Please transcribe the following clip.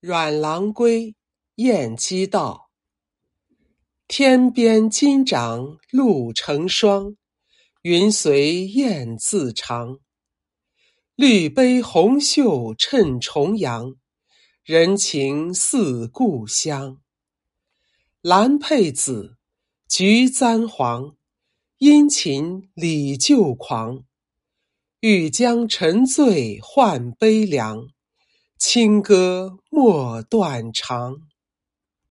阮郎归，燕击道。天边金掌露成霜，云随雁自长。绿杯红袖衬重阳，人情似故乡。兰佩紫，菊簪黄，殷勤礼旧狂。欲将沉醉换悲凉。清歌莫断肠。